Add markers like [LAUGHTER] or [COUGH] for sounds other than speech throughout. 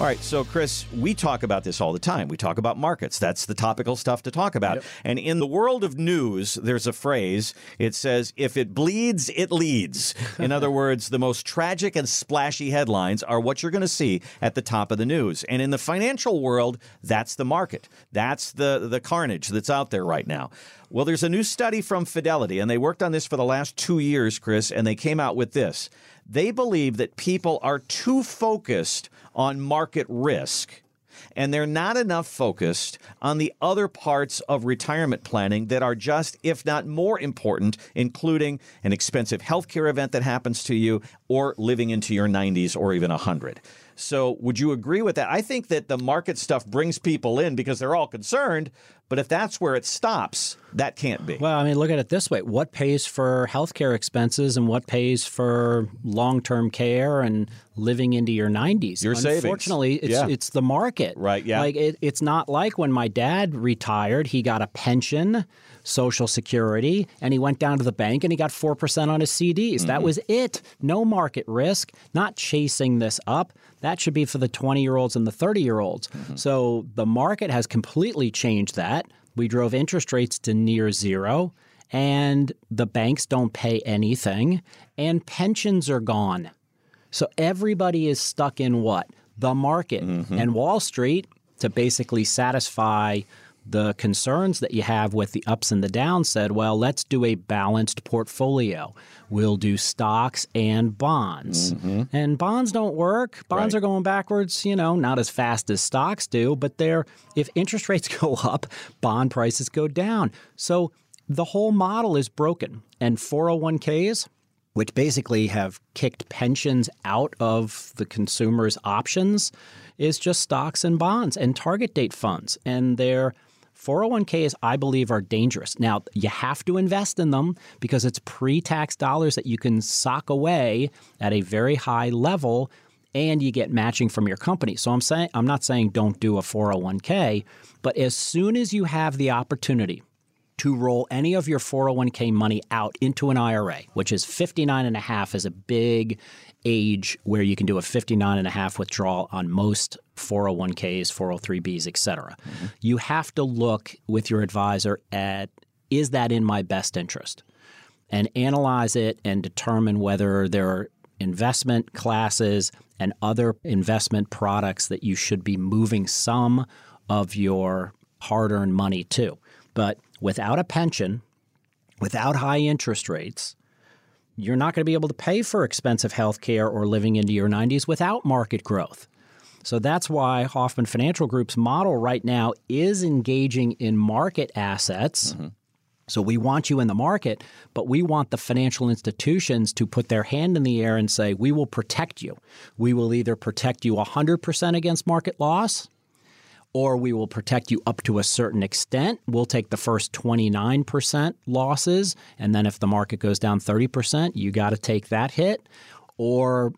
All right, so Chris, we talk about this all the time. We talk about markets. That's the topical stuff to talk about. Yep. And in the world of news, there's a phrase. It says, if it bleeds, it leads. [LAUGHS] In other words, the most tragic and splashy headlines are what you're going to see at the top of the news. And in the financial world, that's the market. That's the, the carnage that's out there right now. Well, there's a new study from Fidelity, and they worked on this for the last two years, Chris, and they came out with this. They believe that people are too focused on market risk and they're not enough focused on the other parts of retirement planning that are just, if not more important, including an expensive healthcare event that happens to you or living into your 90s or even 100. So, would you agree with that? I think that the market stuff brings people in because they're all concerned, but if that's where it stops, that can't be. Well, I mean, look at it this way what pays for healthcare expenses and what pays for long term care and living into your 90s? Your savings. Unfortunately, it's, yeah. it's the market. Right, yeah. Like, it, it's not like when my dad retired, he got a pension, Social Security, and he went down to the bank and he got 4% on his CDs. Mm-hmm. That was it. No market risk, not chasing this up. That should be for the 20 year olds and the 30 year olds. Mm-hmm. So the market has completely changed that. We drove interest rates to near zero, and the banks don't pay anything, and pensions are gone. So everybody is stuck in what? The market. Mm-hmm. And Wall Street, to basically satisfy the concerns that you have with the ups and the downs said, well, let's do a balanced portfolio. We'll do stocks and bonds. Mm-hmm. And bonds don't work. Bonds right. are going backwards, you know, not as fast as stocks do, but they're if interest rates [LAUGHS] go up, bond prices go down. So the whole model is broken. And 401ks, which basically have kicked pensions out of the consumer's options, is just stocks and bonds and target date funds. And they're 401ks, I believe, are dangerous. Now, you have to invest in them because it's pre tax dollars that you can sock away at a very high level and you get matching from your company. So I'm saying I'm not saying don't do a 401k, but as soon as you have the opportunity to roll any of your 401k money out into an IRA, which is 59 and a half is a big age where you can do a 59 and a half withdrawal on most 401ks, 403bs, etc. Mm-hmm. You have to look with your advisor at is that in my best interest? And analyze it and determine whether there are investment classes and other investment products that you should be moving some of your hard earned money to. But without a pension, without high interest rates, you're not going to be able to pay for expensive health care or living into your 90s without market growth. So that's why Hoffman Financial Group's model right now is engaging in market assets. Mm-hmm. So we want you in the market, but we want the financial institutions to put their hand in the air and say, we will protect you. We will either protect you 100% against market loss or we will protect you up to a certain extent. We'll take the first 29% losses. And then if the market goes down 30%, you got to take that hit. Or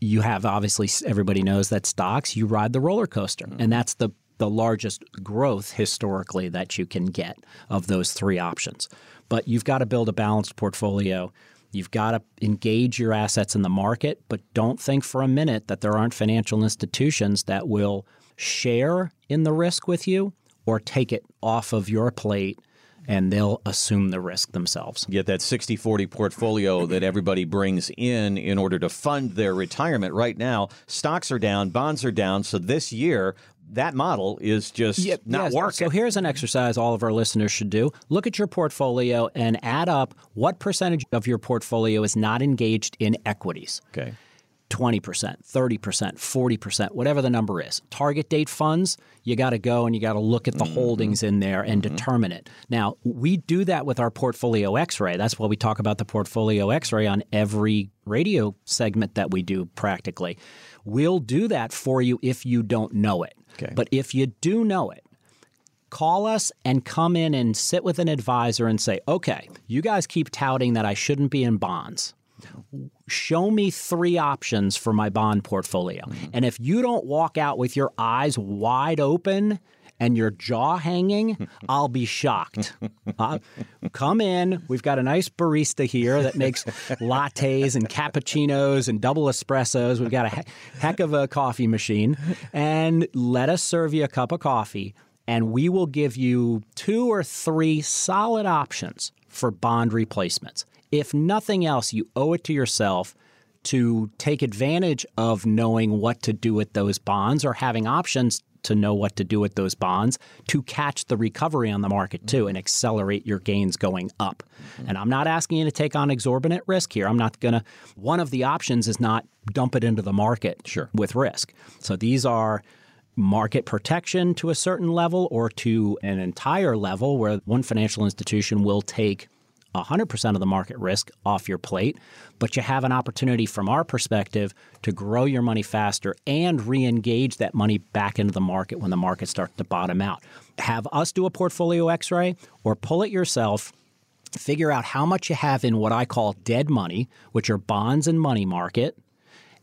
you have obviously, everybody knows that stocks, you ride the roller coaster. Mm-hmm. And that's the, the largest growth historically that you can get of those three options. But you've got to build a balanced portfolio. You've got to engage your assets in the market, but don't think for a minute that there aren't financial institutions that will share in the risk with you or take it off of your plate and they'll assume the risk themselves. Get that 60 40 portfolio that everybody brings in in order to fund their retirement. Right now, stocks are down, bonds are down. So this year, that model is just yeah, not yes. working. So here's an exercise all of our listeners should do. Look at your portfolio and add up what percentage of your portfolio is not engaged in equities. Okay. 20%, 30%, 40%, whatever the number is. Target date funds, you got to go and you got to look at the mm-hmm. holdings in there and mm-hmm. determine it. Now, we do that with our portfolio x ray. That's why we talk about the portfolio x ray on every radio segment that we do practically. We'll do that for you if you don't know it. Okay. But if you do know it, call us and come in and sit with an advisor and say, okay, you guys keep touting that I shouldn't be in bonds show me three options for my bond portfolio. And if you don't walk out with your eyes wide open and your jaw hanging, [LAUGHS] I'll be shocked. Uh, come in. We've got a nice barista here that makes lattes and cappuccinos and double espressos. We've got a he- heck of a coffee machine. And let us serve you a cup of coffee. And we will give you two or three solid options for bond replacements. If nothing else, you owe it to yourself to take advantage of knowing what to do with those bonds or having options to know what to do with those bonds to catch the recovery on the market too and accelerate your gains going up. And I'm not asking you to take on exorbitant risk here. I'm not going to one of the options is not dump it into the market Sure. with risk. So these are market protection to a certain level or to an entire level where one financial institution will take 100% of the market risk off your plate, but you have an opportunity from our perspective to grow your money faster and re engage that money back into the market when the market starts to bottom out. Have us do a portfolio x ray or pull it yourself. Figure out how much you have in what I call dead money, which are bonds and money market,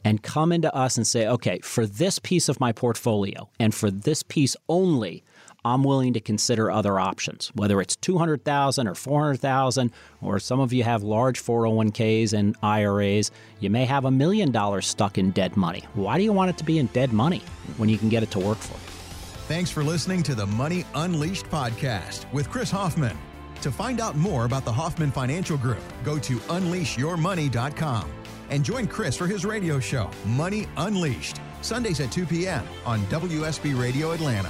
and come into us and say, okay, for this piece of my portfolio and for this piece only, I'm willing to consider other options, whether it's 200,000 or 400,000 or some of you have large 401ks and IRAs, you may have a million dollars stuck in dead money. Why do you want it to be in dead money when you can get it to work for you? Thanks for listening to the Money Unleashed podcast with Chris Hoffman. To find out more about the Hoffman Financial Group, go to unleashyourmoney.com and join Chris for his radio show, Money Unleashed, Sundays at 2 p.m. on WSB Radio Atlanta.